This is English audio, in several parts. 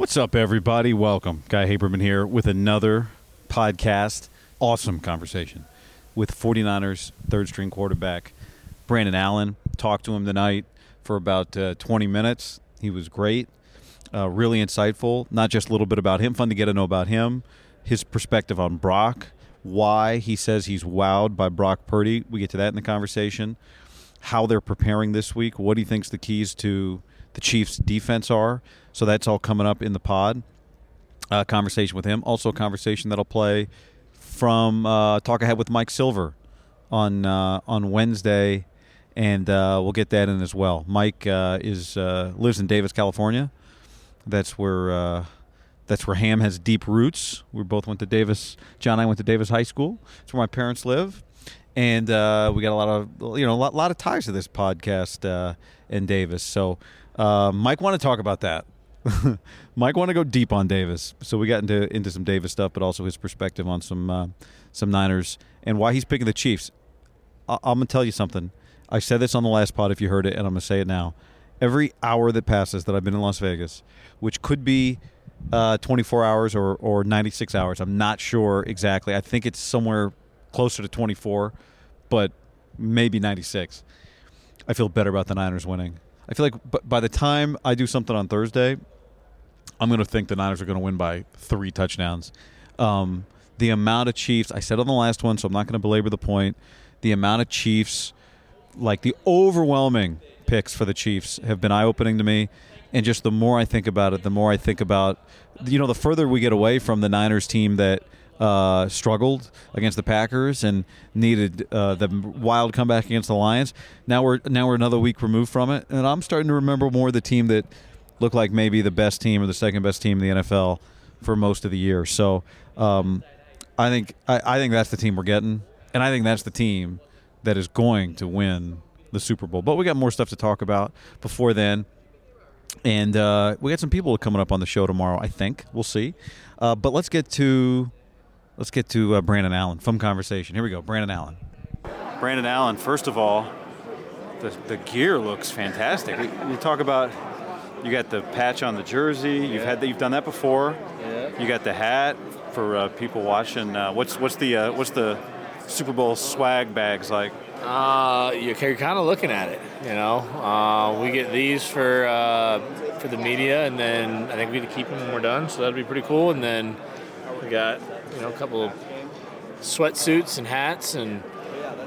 What's up, everybody? Welcome. Guy Haberman here with another podcast. Awesome conversation with 49ers third string quarterback Brandon Allen. Talked to him tonight for about uh, 20 minutes. He was great, uh, really insightful. Not just a little bit about him, fun to get to know about him, his perspective on Brock, why he says he's wowed by Brock Purdy. We get to that in the conversation. How they're preparing this week, what he thinks the keys to the Chiefs' defense are. So that's all coming up in the pod. Uh, conversation with him. Also, a conversation that'll play from uh, Talk Ahead with Mike Silver on uh, on Wednesday, and uh, we'll get that in as well. Mike uh, is uh, lives in Davis, California. That's where that's where Ham has deep roots. We both went to Davis. John and I went to Davis High School. It's where my parents live, and we got a lot of you know a lot, lot of ties to this podcast in Davis. So Mike want to talk about that. Mike want to go deep on Davis, so we got into into some Davis stuff, but also his perspective on some uh, some Niners and why he's picking the Chiefs. I- I'm gonna tell you something. I said this on the last pod if you heard it, and I'm gonna say it now. Every hour that passes that I've been in Las Vegas, which could be uh, 24 hours or, or 96 hours, I'm not sure exactly. I think it's somewhere closer to 24, but maybe 96. I feel better about the Niners winning. I feel like by the time I do something on Thursday, I'm going to think the Niners are going to win by three touchdowns. Um, the amount of Chiefs, I said on the last one, so I'm not going to belabor the point. The amount of Chiefs, like the overwhelming picks for the Chiefs, have been eye opening to me. And just the more I think about it, the more I think about, you know, the further we get away from the Niners team that uh, struggled against the Packers and needed uh, the wild comeback against the Lions. Now we're now we're another week removed from it, and I'm starting to remember more the team that looked like maybe the best team or the second best team in the NFL for most of the year. So um, I think I, I think that's the team we're getting, and I think that's the team that is going to win the Super Bowl. But we got more stuff to talk about before then. And uh, we got some people coming up on the show tomorrow. I think we'll see. Uh, but let's get to Let's get to uh, Brandon Allen from Conversation. Here we go, Brandon Allen. Brandon Allen, first of all, the, the gear looks fantastic. You talk about you got the patch on the jersey. You've had that. You've done that before. Yeah. You got the hat for uh, people watching. Uh, what's what's the uh, what's the Super Bowl swag bags like? Uh, you're kind of looking at it. You know, uh, we get these for uh, for the media, and then I think we need to keep them when we're done. So that'd be pretty cool. And then we got you know, a couple of sweatsuits and hats and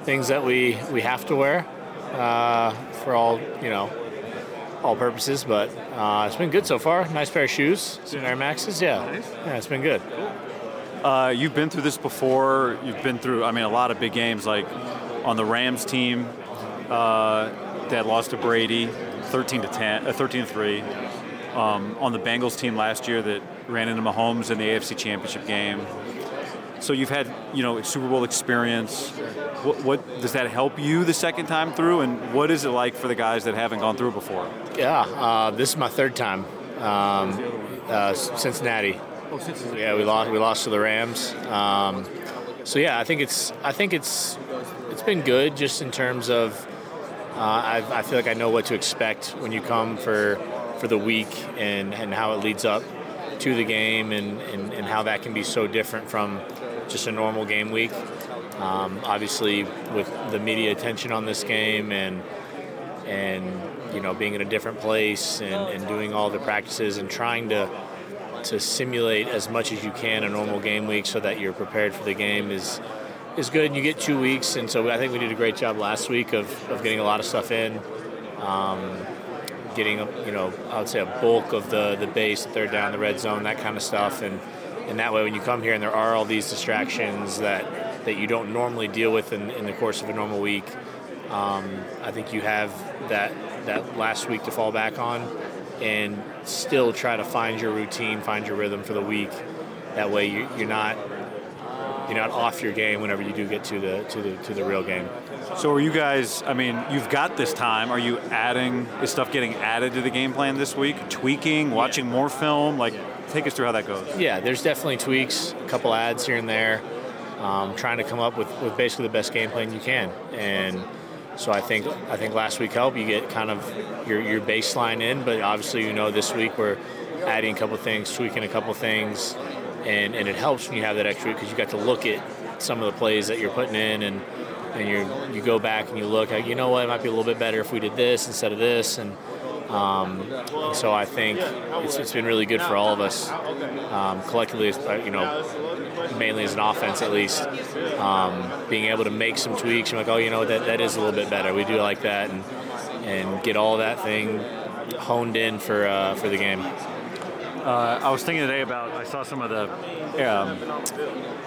things that we, we have to wear uh, for all, you know, all purposes. But uh, it's been good so far. Nice pair of shoes, some Air Maxes. Yeah, yeah, it's been good. Uh, you've been through this before. You've been through, I mean, a lot of big games, like on the Rams team uh, that lost to Brady, 13 to 10, uh, 13 to 3. Um, on the Bengals team last year that ran into Mahomes in the AFC Championship game. So you've had, you know, Super Bowl experience. What, what, does that help you the second time through, and what is it like for the guys that haven't gone through before? Yeah, uh, this is my third time. Um, uh, Cincinnati. Oh, Cincinnati. Yeah, we lost. We lost to the Rams. Um, so yeah, I think it's. I think it's. It's been good just in terms of. Uh, I, I feel like I know what to expect when you come for for the week and and how it leads up to the game and, and, and how that can be so different from just a normal game week. Um, obviously, with the media attention on this game and and you know, being in a different place and, and doing all the practices and trying to to simulate as much as you can a normal game week so that you're prepared for the game is is good. And you get two weeks, and so I think we did a great job last week of, of getting a lot of stuff in. Um, getting you know I would say a bulk of the the base, third down, the red zone, that kind of stuff, and and that way when you come here and there are all these distractions that that you don't normally deal with in, in the course of a normal week, um, I think you have that that last week to fall back on, and still try to find your routine, find your rhythm for the week. That way you, you're not you're not off your game whenever you do get to the to the to the real game. So are you guys? I mean, you've got this time. Are you adding? Is stuff getting added to the game plan this week? Tweaking, watching more film? Like, take us through how that goes. Yeah, there's definitely tweaks, a couple ads here and there, um, trying to come up with, with basically the best game plan you can. And so I think I think last week helped. You get kind of your your baseline in, but obviously you know this week we're adding a couple things, tweaking a couple things, and and it helps when you have that extra because you got to look at some of the plays that you're putting in and and you you go back and you look you know what it might be a little bit better if we did this instead of this and um, so I think it's, it's been really good for all of us um, collectively, you know, mainly as an offense at least, um, being able to make some tweaks. You're like, oh, you know, that, that is a little bit better. We do like that, and and get all that thing honed in for uh, for the game. Uh, I was thinking today about I saw some of the um,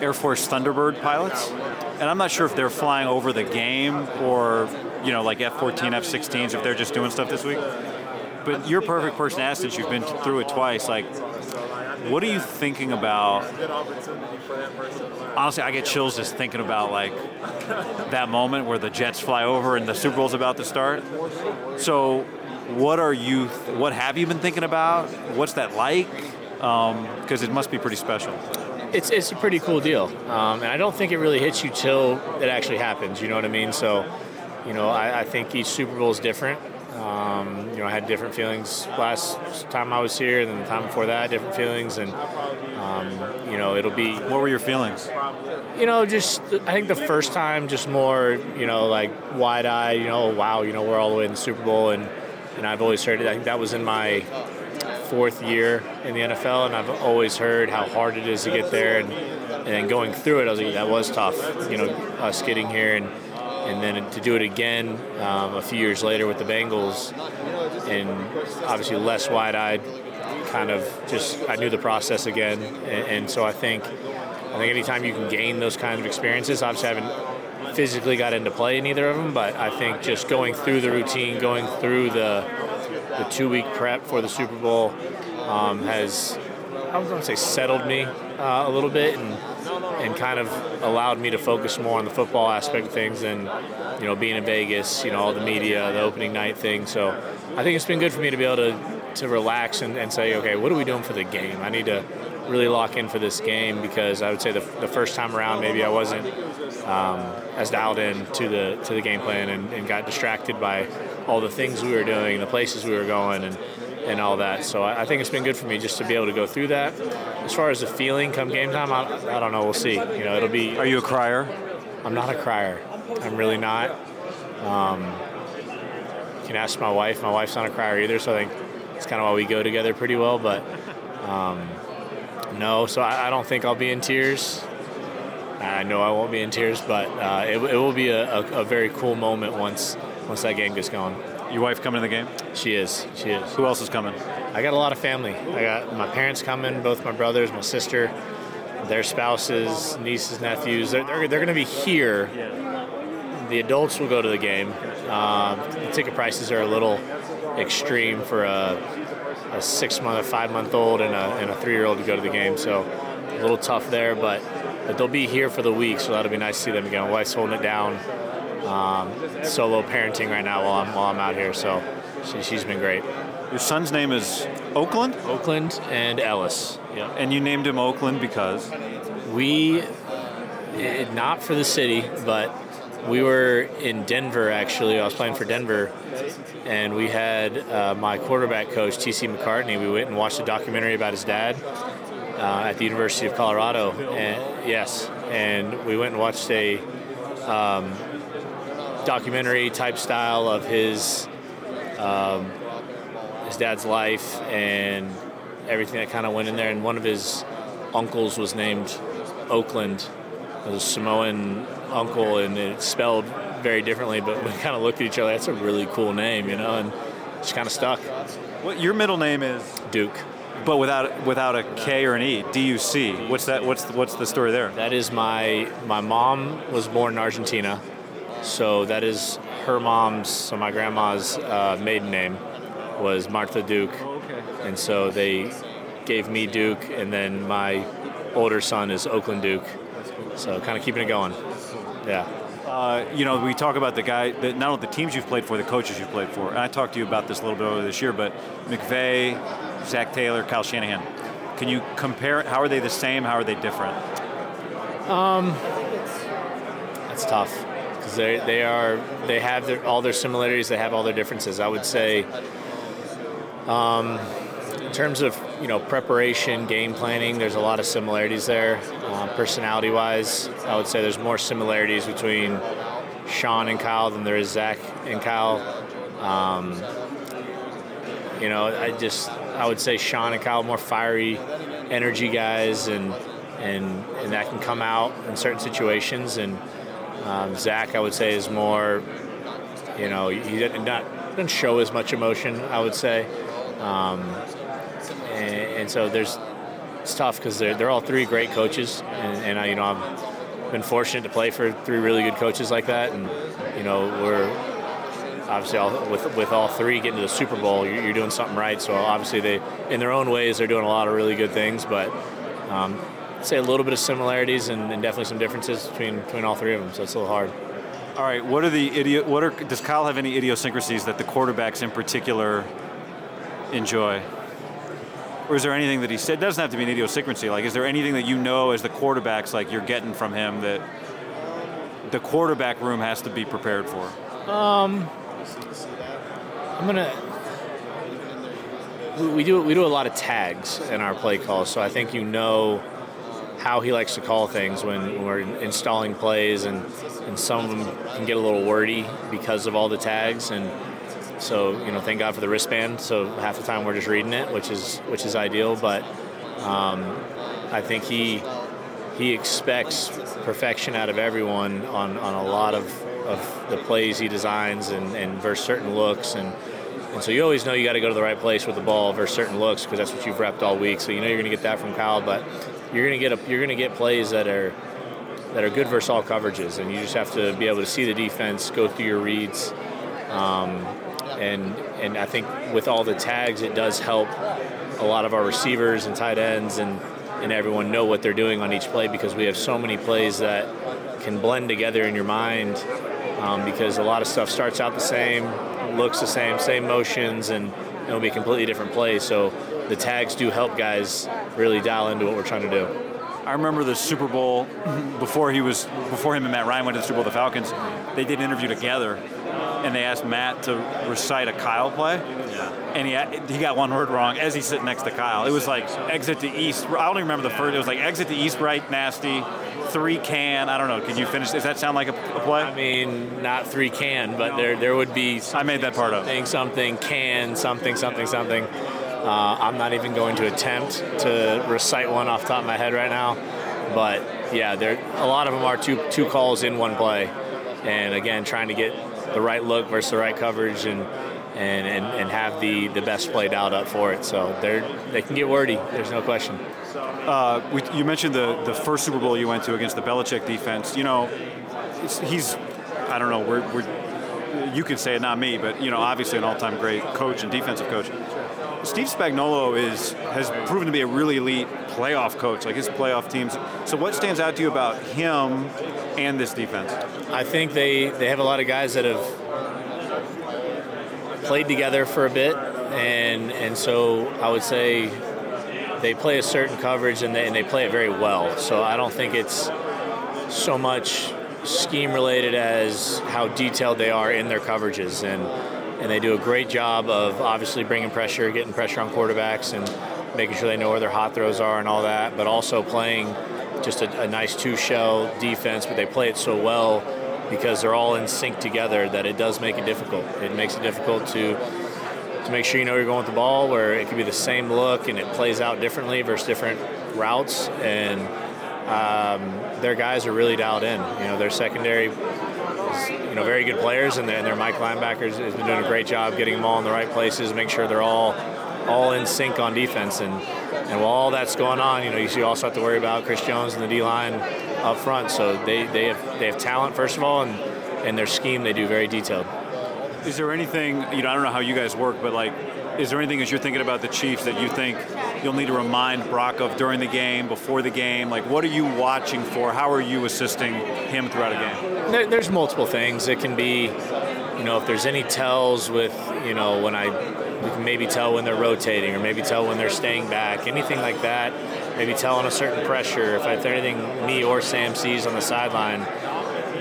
Air Force Thunderbird pilots, and I'm not sure if they're flying over the game or you know like F-14, F-16s if they're just doing stuff this week. But you're a perfect person to ask since you've been through it twice. Like, what are you thinking about? Honestly, I get chills just thinking about like that moment where the Jets fly over and the Super Bowl's about to start. So, what are you? What have you been thinking about? What's that like? Because um, it must be pretty special. It's it's a pretty cool deal, um, and I don't think it really hits you till it actually happens. You know what I mean? So, you know, I, I think each Super Bowl is different. Um, you know, I had different feelings last time I was here, and then the time before that, different feelings, and um, you know, it'll be. What were your feelings? You know, just I think the first time, just more, you know, like wide eye. You know, wow, you know, we're all the way in the Super Bowl, and and I've always heard it. I think that was in my fourth year in the NFL, and I've always heard how hard it is to get there, and and going through it, I was like, that was tough. You know, us getting here and and then to do it again um, a few years later with the Bengals, and obviously less wide-eyed, kind of just I knew the process again, and, and so I think I think anytime you can gain those kind of experiences, obviously I haven't physically got into play in either of them, but I think just going through the routine, going through the the two-week prep for the Super Bowl um, has I was going to say settled me uh, a little bit and and kind of allowed me to focus more on the football aspect of things and you know being in Vegas, you know all the media, the opening night thing. So I think it's been good for me to be able to to relax and, and say, okay, what are we doing for the game? I need to really lock in for this game because I would say the, the first time around maybe I wasn't um, as dialed in to the to the game plan and, and got distracted by all the things we were doing, the places we were going, and and all that. So I, think it's been good for me just to be able to go through that. As far as the feeling come game time, I, I don't know. We'll see. You know, it'll be. Are you a crier? I'm not a crier. I'm really not. Um, you can ask my wife. My wife's not a crier either, so I think it's kind of why we go together pretty well. But um, no, so I, I, don't think I'll be in tears. I know I won't be in tears, but uh, it, it, will be a, a, a very cool moment once once that game gets going. Your wife coming to the game? She is. She is. Who else is coming? I got a lot of family. I got my parents coming, both my brothers, my sister, their spouses, nieces, nephews. They're, they're, they're going to be here. The adults will go to the game. Um, the ticket prices are a little extreme for a, a six month, a five month old, and a, and a three year old to go to the game. So a little tough there, but, but they'll be here for the week, so that'll be nice to see them again. My wife's holding it down um, solo parenting right now while I'm while I'm out here. So she, she's been great. Your son's name is Oakland. Oakland and Ellis. Yeah. And you named him Oakland because we, it, not for the city, but we were in Denver actually. I was playing for Denver, and we had uh, my quarterback coach T.C. McCartney. We went and watched a documentary about his dad uh, at the University of Colorado. And yes, and we went and watched a um, documentary type style of his um, his dad's life and everything that kind of went in there. And one of his uncles was named Oakland, was a Samoan uncle, and it's spelled very differently. But we kind of looked at each other. That's a really cool name, you know, and just kind of stuck. What your middle name is? Duke. But without without a K or an E, D U C. What's that? What's the, what's the story there? That is my my mom was born in Argentina, so that is her mom's. So my grandma's uh, maiden name was Martha Duke, okay. and so they gave me Duke, and then my older son is Oakland Duke. So kind of keeping it going. Yeah. Uh, you know, we talk about the guy, the, not only the teams you've played for, the coaches you've played for. And I talked to you about this a little bit earlier this year, but McVay, Zac Taylor, Kyle Shanahan. Can you compare? How are they the same? How are they different? Um, That's tough because they they are they have their, all their similarities. They have all their differences. I would say, um, in terms of you know preparation, game planning, there's a lot of similarities there. Uh, personality wise, I would say there's more similarities between Sean and Kyle than there is Zac and Kyle. Um, you know, I just I would say Sean and Kyle more fiery, energy guys, and and and that can come out in certain situations. And um, Zac, I would say, is more, you know, he doesn't not doesn't show as much emotion. I would say, um, and, so there's it's tough because they're they're all three great coaches, and, and I you know I've been fortunate to play for three really good coaches like that, and you know we're obviously all, with with all three getting to the Super Bowl, you're, you're, doing something right. So obviously they, in their own ways, they're doing a lot of really good things. But um, I'd say a little bit of similarities and, and, definitely some differences between between all three of them. So it's a little hard. All right, what are the idiot? What are does Kyle have any idiosyncrasies that the quarterbacks in particular enjoy? Or is there anything that he said? It doesn't have to be an idiosyncrasy. Like, is there anything that you know as the quarterbacks, like you're getting from him that the quarterback room has to be prepared for? Um, I'm gonna. We do we do a lot of tags in our play calls, so I think you know how he likes to call things when, we're installing plays, and and some of them can get a little wordy because of all the tags, and so you know, thank God for the wristband. So half the time we're just reading it, which is which is ideal. But um, I think he he expects perfection out of everyone on, on a lot of, of the plays he designs and, and versus certain looks and and so you always know you got to go to the right place with the ball versus certain looks because that's what you've repped all week. So you know you're going to get that from Kyle, but you're going to get a, you're going to get plays that are that are good versus all coverages, and you just have to be able to see the defense, go through your reads, um, and and I think with all the tags, it does help a lot of our receivers and tight ends and and everyone know what they're doing on each play because we have so many plays that can blend together in your mind um, because a lot of stuff starts out the same, looks the same, same motions, and it'll be a completely different play. So the tags do help guys really dial into what we're trying to do. I remember the Super Bowl before he was before him and Matt Ryan went to the Super Bowl. The Falcons, they did an interview together, and they asked Matt to recite a Kyle play. Yeah. And he he got one word wrong as he's sitting next to Kyle. It was like exit to east. I don't even remember the first. It was like exit to east right nasty, three can. I don't know. Can you finish? Does that sound like a, a play? I mean, not three can, but there there would be. I made that part up. Something, something can, something, something, something. Uh, I'm not even going to attempt to recite one off the top of my head right now, but yeah, there a lot of them are two two calls in one play, and again, trying to get the right look versus the right coverage and. And, and, and have the, the best play dialed up for it. So they they can get wordy. There's no question. Uh, we, you mentioned the, the first Super Bowl you went to against the Belichick defense. You know, he's I don't know. We're, we're you can say it, not me, but you know, obviously an all-time great coach and defensive coach. Steve Spagnuolo is has proven to be a really elite playoff coach, like his playoff teams. So, what stands out to you about him and this defense? I think they, they have a lot of guys that have played together for a bit, and and so I would say they play a certain coverage and they, and they play it very well. So I don't think it's so much scheme related as how detailed they are in their coverages and and they do a great job of obviously bringing pressure, getting pressure on quarterbacks, and making sure they know where their hot throws are and all that. But also playing just a, a nice two shell defense, but they play it so well because they're all in sync together that it does make it difficult. It makes it difficult to to make sure you know you're going with the ball, where it could be the same look and it plays out differently versus different routes. And um, their guys are really dialed in. You know, their secondary, know, very good players, and their, and their Mike linebackers has been doing a great job getting them all in the right places, make sure they're all all in sync on defense. And and while all that's going on, you know, you also have to worry about Chris Jones and the D line up front. So they, they have they have talent first of all, and and their scheme they do very detailed. Is there anything you know? I don't know how you guys work, but like, is there anything as you're thinking about the Chiefs that you think you'll need to remind Brock of during the game, before the game? Like, what are you watching for? How are you assisting him throughout a game? There, there's multiple things. It can be, you know, if there's any tells with, you know, when I, we can maybe tell when they're rotating or maybe tell when they're staying back, anything like that. Maybe tell on a certain pressure. If, if there's anything me or Sam sees on the sideline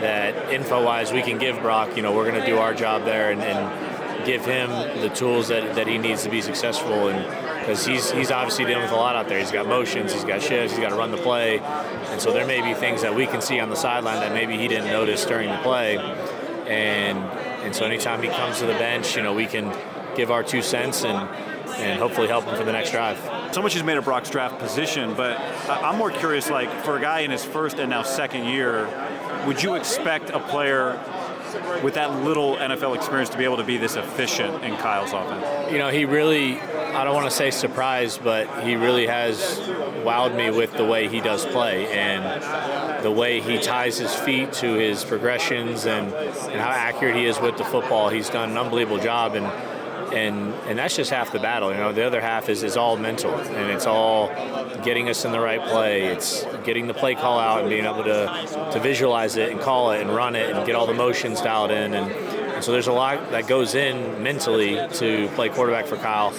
that info-wise we can give Brock, you know, we're going to do our job there and, and give him the tools that, that he needs to be successful and because he's he's obviously dealing with a lot out there. He's got motions, he's got shifts, he's got to run the play, and so there may be things that we can see on the sideline that maybe he didn't notice during the play, and and so anytime he comes to the bench, you know, we can give our two cents and and hopefully help him for the next drive. So much is made of Brock's draft position, but I'm more curious, like for a guy in his first and now second year, would you expect a player with that little NFL experience to be able to be this efficient in Kyle's offense? You know, he really, I don't want to say surprised, but he really has wowed me with the way he does play and the way he ties his feet to his progressions and, and how accurate he is with the football. He's done an unbelievable job and and and that's just half the battle. You know, the other half is is all mental, and it's all getting us in the right play. It's getting the play call out and being able to to visualize it and call it and run it and get all the motions dialed in. And, and so there's a lot that goes in mentally to play quarterback for Kyle.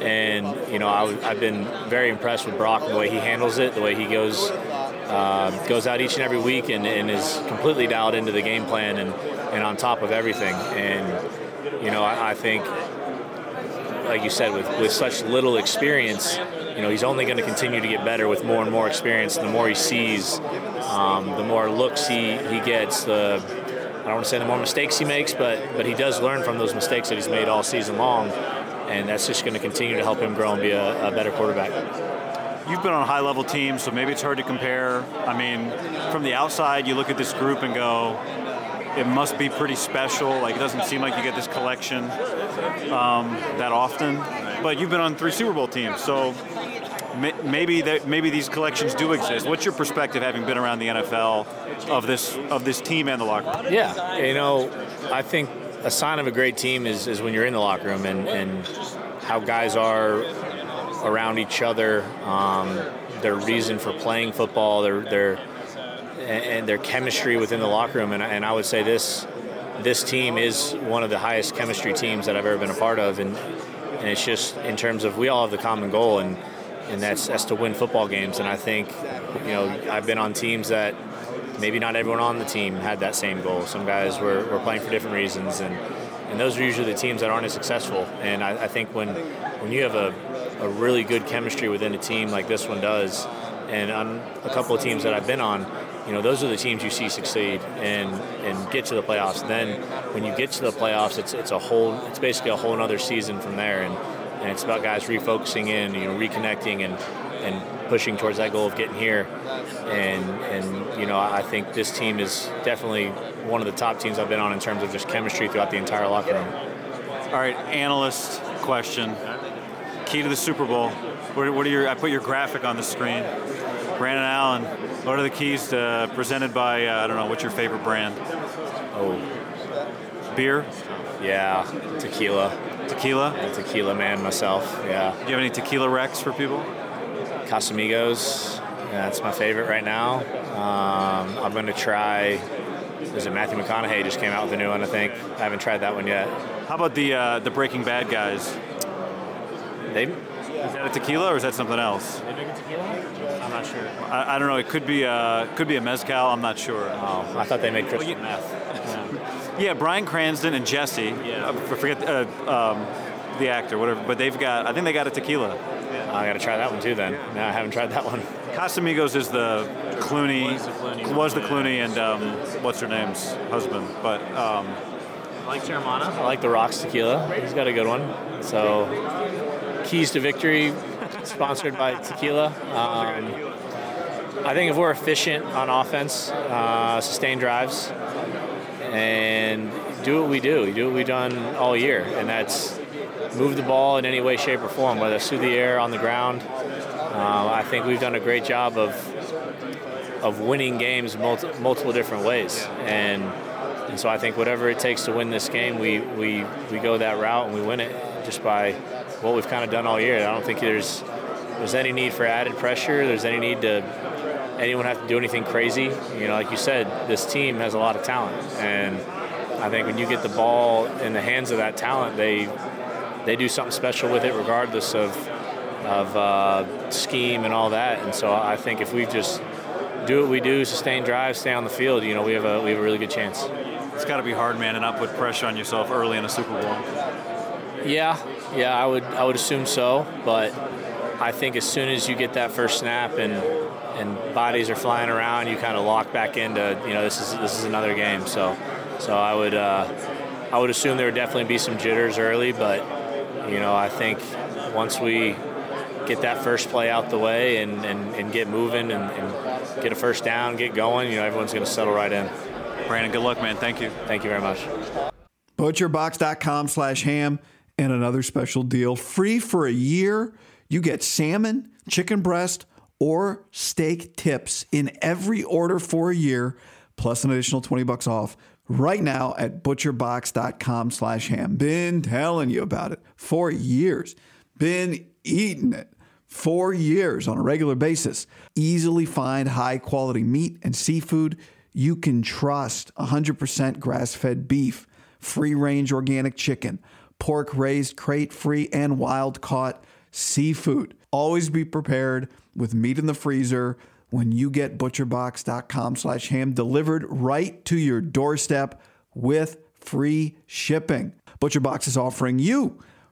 And you know, I, have been very impressed with Brock and the way he handles it, the way he goes uh, goes out each and every week and, and is completely dialed into the game plan and, and on top of everything. And you know, I, I think like you said, with, with such little experience, you know, he's only going to continue to get better with more and more experience. The more he sees, um, the more looks he, he gets, the I don't want to say the more mistakes he makes, but but he does learn from those mistakes that he's made all season long, and that's just going to continue to help him grow and be a, a better quarterback. You've been on high level teams, so maybe it's hard to compare. I mean, from the outside, you look at this group and go, it must be pretty special. Like it doesn't seem like you get this collection um, that often. But you've been on three Super Bowl teams, so maybe that maybe these collections do exist. What's your perspective, having been around the NFL, of this of this team and the locker room? Yeah, you know, I think a sign of a great team is, is when you're in the locker room and, and how guys are around each other, um, their reason for playing football, their their and, their chemistry within the locker room. And, and I would say this this team is one of the highest chemistry teams that I've ever been a part of. And and it's just in terms of we all have the common goal and and that's that's to win football games. And I think you know I've been on teams that maybe not everyone on the team had that same goal. Some guys were, were playing for different reasons and and those are usually the teams that aren't as successful. And I, I think when when you have a, a really good chemistry within a team like this one does, and on a couple of teams that I've been on, you know, those are the teams you see succeed and and get to the playoffs. Then when you get to the playoffs, it's it's a whole it's basically a whole other season from there, and and it's about guys refocusing in, you know, reconnecting and and pushing towards that goal of getting here. And and you know, I think this team is definitely one of the top teams I've been on in terms of just chemistry throughout the entire locker room. All right, analyst question. Key to the Super Bowl. What are your? I put your graphic on the screen. Brandon Allen, what are the keys to, presented by, uh, I don't know, what's your favorite brand? Oh. Beer? Yeah, tequila. Tequila? I'm tequila man myself, yeah. Do you have any tequila recs for people? Casamigos, yeah, that's my favorite right now. Um, I'm going to try, is it Matthew McConaughey just came out with a new one, I think. I haven't tried that one yet. How about the uh, the Breaking Bad guys? They is that a tequila or is that something else? They make a tequila? I'm not sure. I, I, don't know. It could be a uh, could be a mezcal. I'm not sure. Oh, I thought they made crystal well, meth. yeah. Bryan Cranston and Jesse. Yeah. Uh, forget uh, um, the actor, whatever. But they've got. I think they got a tequila. Yeah. I got to try that one too. Then. No, I haven't tried that one. Casamigos is the Clooney. Was the Clooney, was the Clooney and um, what's her name's husband, but. Um, I like Teremana. I like the Rocks tequila. He's got a good one. So, Keys to Victory, sponsored by Tequila. Um, I think if we're efficient on offense, uh, drives, and do what we do, we do what we've done all year, and that's move the ball in any way, shape, or form, whether it's through the air, on the ground. Uh, I think we've done a great job of of winning games multi- multiple different ways, and and so I think whatever it takes to win this game, we we we go that route and we win it just by what we've kind of done all year. I don't think there's there's any need for added pressure. There's any need to anyone have to do anything crazy. You know, like you said, this team has a lot of talent, and I think when you get the ball in the hands of that talent, they they do something special with it, regardless of of uh, scheme and all that. And so I think if we just do what we do, sustain drives, stay on the field, you know, we have a we have a really good chance. It's got to be hard, man, to not put pressure on yourself early in a Super Bowl. Yeah, yeah, I would I would assume so, but I think as soon as you get that first snap and and bodies are flying around, you kind of lock back into you know this is this is another game. So so I would uh, I would assume there would definitely be some jitters early, but you know I think once we get that first play out the way and, and, and get moving and, and get a first down, get going, you know everyone's going to settle right in. Brandon, good luck, man. Thank you. Thank you very much. Butcherbox.com slash ham and another special deal. Free for a year. You get salmon, chicken breast, or steak tips in every order for a year, plus an additional 20 bucks off right now at butcherbox.com slash ham. Been telling you about it for years. Been eating it for years on a regular basis. Easily find high quality meat and seafood you can trust 100% grass fed beef, free range organic chicken, pork raised crate free and wild caught seafood. Always be prepared with meat in the freezer when you get butcherbox.com slash ham delivered right to your doorstep with free shipping. ButcherBox is offering you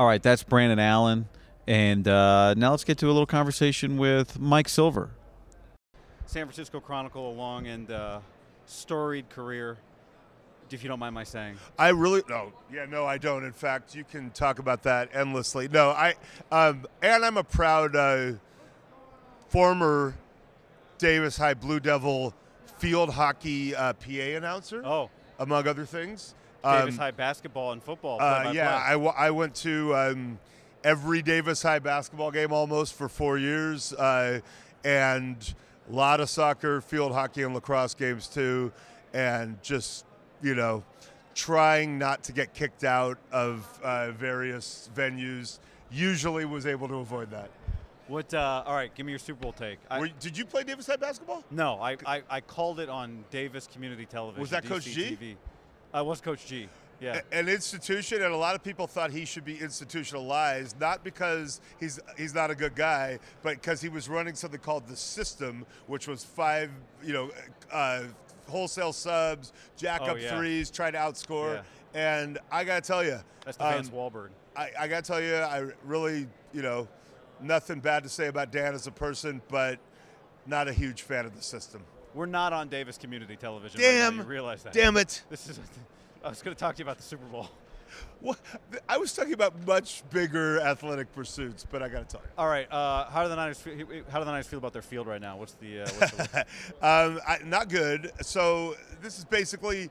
All right, that's Brandon Allen. And uh, now let's get to a little conversation with Mike Silver. San Francisco Chronicle, a long and uh, storied career, if you don't mind my saying. I really no, yeah, no, I don't. In fact, you can talk about that endlessly. No, I um, and I'm a proud uh, former Davis High Blue Devil field hockey uh, PA announcer. Oh, among other things. Davis Um, High basketball and football. uh, yeah, I, w- I went to um, every Davis High basketball game almost for four years, uh, and a lot of soccer, field hockey, and lacrosse games too, and just you know, trying not to get kicked out of uh, various venues. Usually, was able to avoid that. What? Uh, all right, give me your Super Bowl take. I, Were, did you play Davis High basketball? no, I, I, I called it on Davis Community Television. Was that Coach G? DCTV. Uh, was Coach G. Yeah. an institution, and a lot of people thought he should be institutionalized, not because he's he's not a good guy, but because he was running something called the system, which was five, you know, uh, wholesale subs, jack Oh, up yeah. threes, try to outscore. Yeah. And I gotta tell you, That's the Vance Wahlberg. I, I gotta tell you, I really, you know, nothing bad to say about Dan as a person, but not a huge fan of the system. We're not on Davis Community Television. right now. Damn, you realize that? damn it! This is. I was going to talk to you about the Super Bowl. What? I was talking about much bigger athletic pursuits, but I gotta tell you. All right. Uh, how do the Niners? Feel, how do the Niners feel about their field right now? What's the? Uh, what's the um, I, not good. So this is basically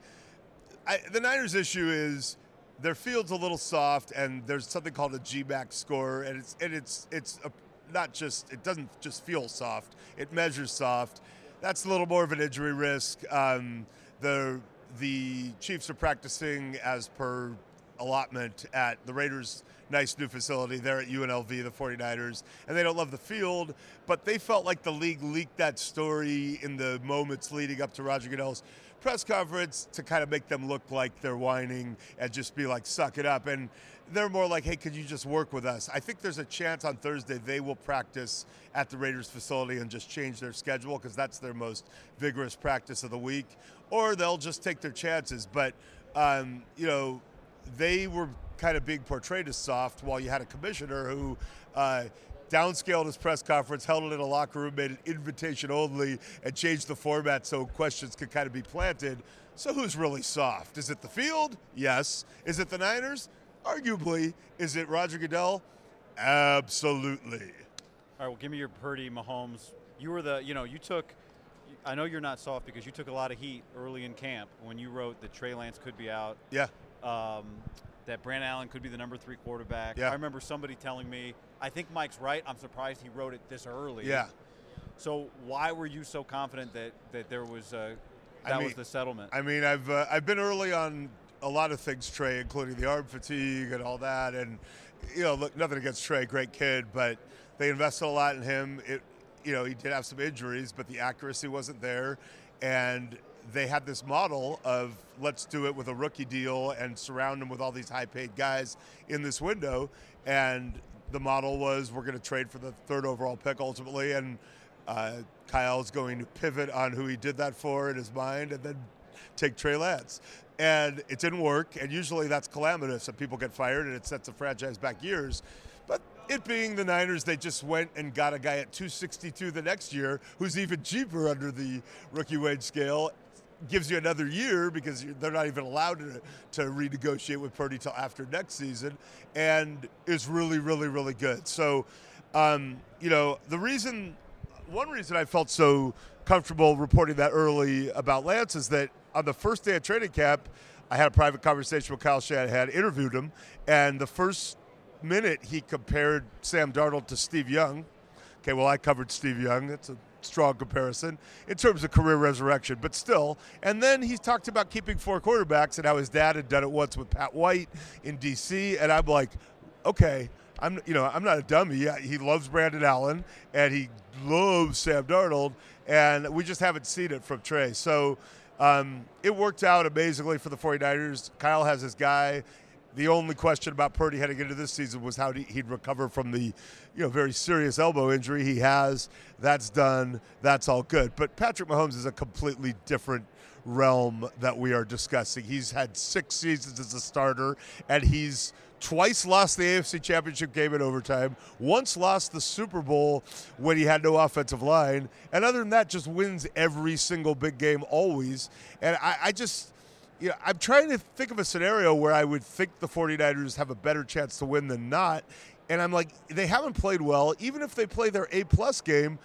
I, the Niners' issue is their field's a little soft, and there's something called a GMAX score, and it's and it's it's a, not just it doesn't just feel soft; it measures soft. That's a little more of an injury risk. Um, the the Chiefs are practicing as per allotment at the Raiders' nice new facility there at UNLV, the 49ers, and they don't love the field, but they felt like the league leaked that story in the moments leading up to Roger Goodell's press conference to kind of make them look like they're whining and just be like, suck it up. And they're more like, hey, could you just work with us? I think there's a chance on Thursday they will practice at the Raiders facility and just change their schedule because that's their most vigorous practice of the week, or they'll just take their chances. But, um, you know, they were kind of being portrayed as soft while you had a commissioner who uh, downscaled his press conference, held it in a locker room, made it invitation only, and changed the format so questions could kind of be planted. So who's really soft? Is it the field? Yes. Is it the Niners? Arguably. Is it Roger Goodell? Absolutely. All right, well, give me your Purdy, Mahomes. You were the, you know, you took. I know you're not soft because you took a lot of heat early in camp when you wrote that Trey Lance could be out, Yeah. um, that Brandon Allen could be the number three quarterback. Yeah. I remember somebody telling me, I think Mike's right. I'm surprised he wrote it this early. Yeah. So why were you so confident that that there was I that mean- was the settlement? I mean, I've uh, I've been early on a lot of things, Trey, including the arm fatigue and all that. And you know, look, nothing against Trey, great kid, but they invested a lot in him. It, you know, he did have some injuries, but the accuracy wasn't there, and they had this model of let's do it with a rookie deal and surround him with all these high-paid guys in this window, and the model was we're going to trade for the third overall pick ultimately, and uh, Kyle's going to pivot on who he did that for in his mind, and then take Trey Lance. And it didn't work, and usually that's calamitous, and people get fired, and it sets the franchise back years. But it being the Niners, they just went and got a guy at 262 the next year, who's even cheaper under the rookie wage scale. Gives you another year because they're not even allowed to, to renegotiate with Purdy till after next season, and is really, really, really good. So, um, you know, the reason one reason I felt so comfortable reporting that early about Lance is that on the first day of training camp, I had a private conversation with Kyle Shanahan, interviewed him, and the first minute he compared Sam Darnold to Steve Young. Okay, well, I covered Steve Young. That's a strong comparison in terms of career resurrection, but still. And then he talked about keeping four quarterbacks and how his dad had done it once with Pat White in D.C. And I'm like, okay, I'm you know I'm not a dummy. He loves Brandon Allen and he loves Sam Darnold, and we just haven't seen it from Trey. So um, it worked out amazingly for the 49ers. Kyle has his guy. The only question about Purdy heading into this season was how he- he'd recover from the, you know, very serious elbow injury he has. That's done. That's all good. But Patrick Mahomes is a completely different realm that we are discussing. He's had six seasons as a starter, and he's twice lost the AFC Championship game in overtime, once lost the Super Bowl when he had no offensive line, and other than that, just wins every single big game always. And I, I just, you know, I'm trying to think of a scenario where I would think the 49ers have a better chance to win than not. And I'm like, they haven't played well. Even if they play their A plus game,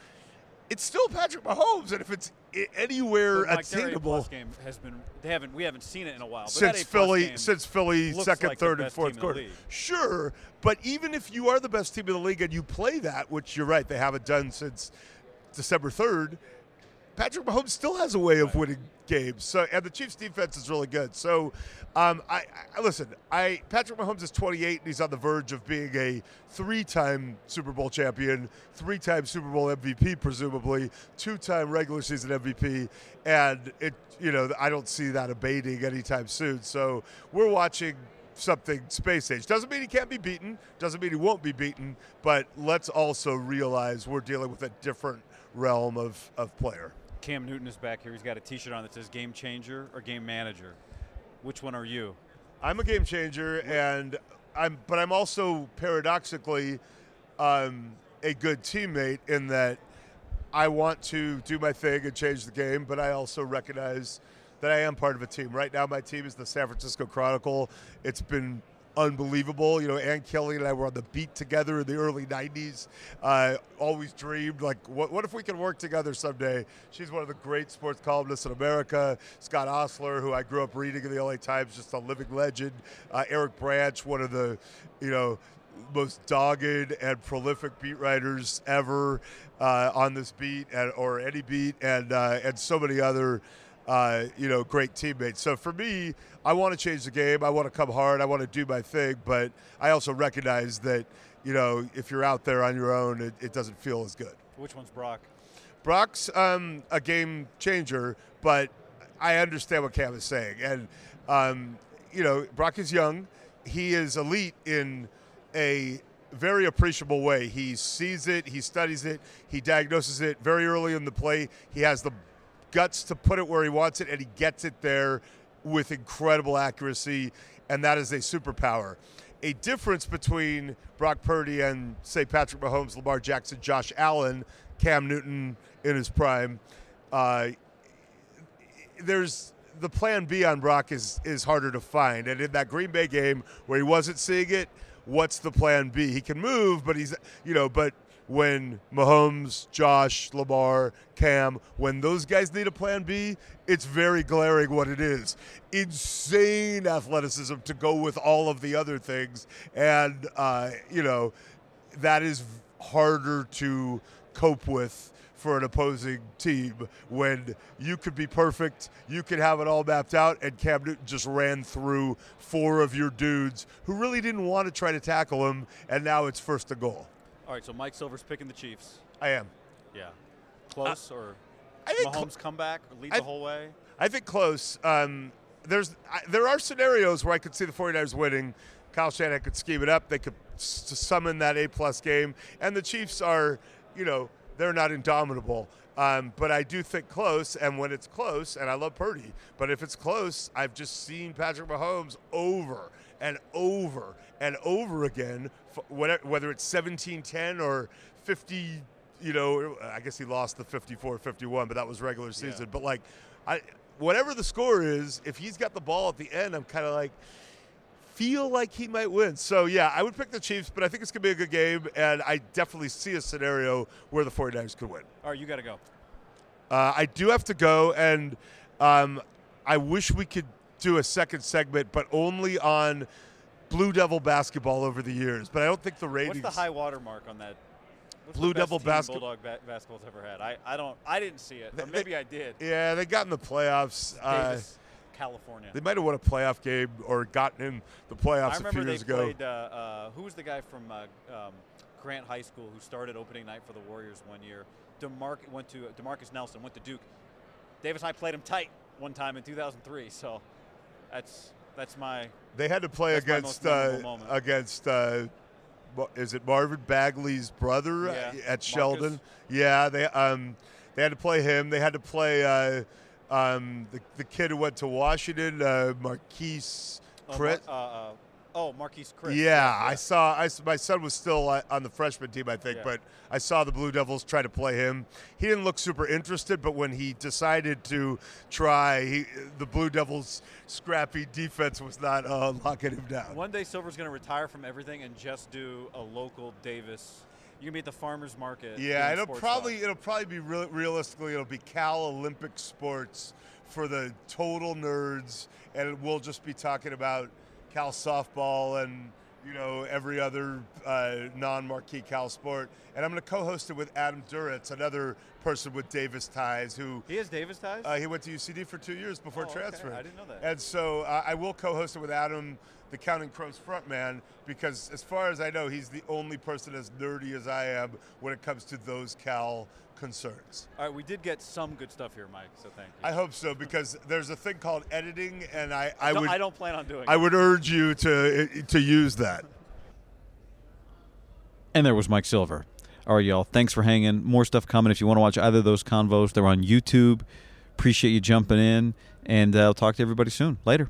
it's still Patrick Mahomes. And if it's anywhere their attainable game has been they haven't we haven't seen it in a while. But since Philly, since Philly second, like third, and fourth team in the quarter. Sure, but even if you are the best team in the league and you play that, which you're right, they haven't done since December third. Patrick Mahomes still has a way of winning games. So, and the Chiefs' defense is really good. So, um, I, I listen. I Patrick Mahomes is 28 and he's on the verge of being a three-time Super Bowl champion, three-time Super Bowl MVP, presumably two-time regular season MVP, and it. You know, I don't see that abating anytime soon. So, we're watching something space age. Doesn't mean he can't be beaten. Doesn't mean he won't be beaten. But let's also realize we're dealing with a different realm of, of player. Cam Newton is back here. He's got a T-shirt on that says "Game Changer" or "Game Manager." Which one are you? I'm a game changer, and I'm, but I'm also paradoxically um, a good teammate in that I want to do my thing and change the game, but I also recognize that I am part of a team. Right now, my team is the San Francisco Chronicle. It's been unbelievable. You know, Ann Killion and I were on the beat together in the early 90s. Uh, always dreamed, like, what, what if we could work together someday? She's one of the great sports columnists in America. Scott Ostler, who I grew up reading in the LA Times, just a living legend. Uh, Eric Branch, one of the, you know, most dogged and prolific beat writers ever uh, on this beat and, or any beat, and uh, and so many other uh, you know, great teammates. So for me, I want to change the game. I want to come hard. I want to do my thing. But I also recognize that, you know, if you're out there on your own, it, it doesn't feel as good. Which one's Brock? Brock's um, a game changer, but I understand what Cam is saying. And, um, you know, Brock is young. He is elite in a very appreciable way. He sees it, he studies it, he diagnoses it very early in the play. He has the guts to put it where he wants it, and he gets it there with incredible accuracy, and that is a superpower. A difference between Brock Purdy and, say, Patrick Mahomes, Lamar Jackson, Josh Allen, Cam Newton in his prime. Uh, there's the plan B on Brock is is harder to find, and in that Green Bay game where he wasn't seeing it, what's the plan B? He can move, but he's you know, but when Mahomes, Josh, Lamar, Cam, when those guys need a plan B, it's very glaring what it is. Insane athleticism to go with all of the other things. And, uh, you know, that is harder to cope with for an opposing team when you could be perfect, you could have it all mapped out, and Cam Newton just ran through four of your dudes who really didn't want to try to tackle him, and now it's first to goal. All right, so Mike Silver's picking the Chiefs. I am. Yeah. Close uh, or I think Mahomes cl- comeback or lead I, the whole way? I think close. Um, there's I, there are scenarios where I could see the 49ers winning. Kyle Shanahan could scheme it up. They could s- summon that A plus game, and the Chiefs are, you know, they're not indomitable. Um, but I do think close, and when it's close, and I love Purdy, but if it's close, I've just seen Patrick Mahomes over and over and over again, whether it's 17-10 or 50, you know, I guess he lost the 54-51, but that was regular season. Yeah. But like, I whatever the score is, if he's got the ball at the end, I'm kind of like feel like he might win. So, yeah, I would pick the Chiefs, but I think it's going to be a good game, and I definitely see a scenario where the 49ers could win. All right, you got to go. Uh, I do have to go, and um, I wish we could do a second segment, but only on Blue Devil basketball over the years. But I don't think the ratings. What's the high water mark on that? What's Blue Devil basketball. Bulldog ba- basketball's ever had. I, I don't I didn't see it. Or maybe they, I did. Yeah, they got in the playoffs. Uh, California. They might have won a playoff game or gotten in the playoffs a few years ago. I remember they played. Uh, uh, who was the guy from uh, um, Grant High School who started opening night for the Warriors one year? Demarc went to Demarcus Nelson went to Duke. Davis and I played him tight one time in 2003. So that's that's my. They had to play against uh, against. Uh, is it Marvin Bagley's brother yeah. at Marcus. Sheldon? Yeah, they um, they had to play him. They had to play uh, um, the, the kid who went to Washington, uh, Marquese Chriss. Oh, uh, uh, Oh, Marquese Chriss. Yeah, yeah, I saw. I, my son was still uh, on the freshman team, I think, yeah. but I saw the Blue Devils try to play him. He didn't look super interested, but when he decided to try, he, the Blue Devils' scrappy defense was not uh, locking him down. One day, Silver's going to retire from everything and just do a local Davis. You can be at the farmers market. Yeah, it'll probably it'll probably be real, realistically it'll be Cal Olympic Sports for the total nerds, and we'll just be talking about Cal softball and you know, every other uh, non-marquee Cal sport. And I'm going to co-host it with Adam Duritz, another person with Davis ties who He has Davis ties. uh, he went to UCD for two years before Oh, okay. transferring. I didn't know that. And so uh, I will co-host it with Adam, the Counting Crows frontman, because as far as I know, he's the only person as nerdy as I am when it comes to those Cal concerns. All right, we did get some good stuff here, Mike. So thank you. I hope so because there's a thing called editing, and I, I don't, would I don't plan on doing. I it. would urge you to to use that. And there was Mike Silver. All right, y'all. Thanks for hanging. More stuff coming. If you want to watch either of those convos, they're on YouTube. Appreciate you jumping in, and uh, I'll talk to everybody soon. Later.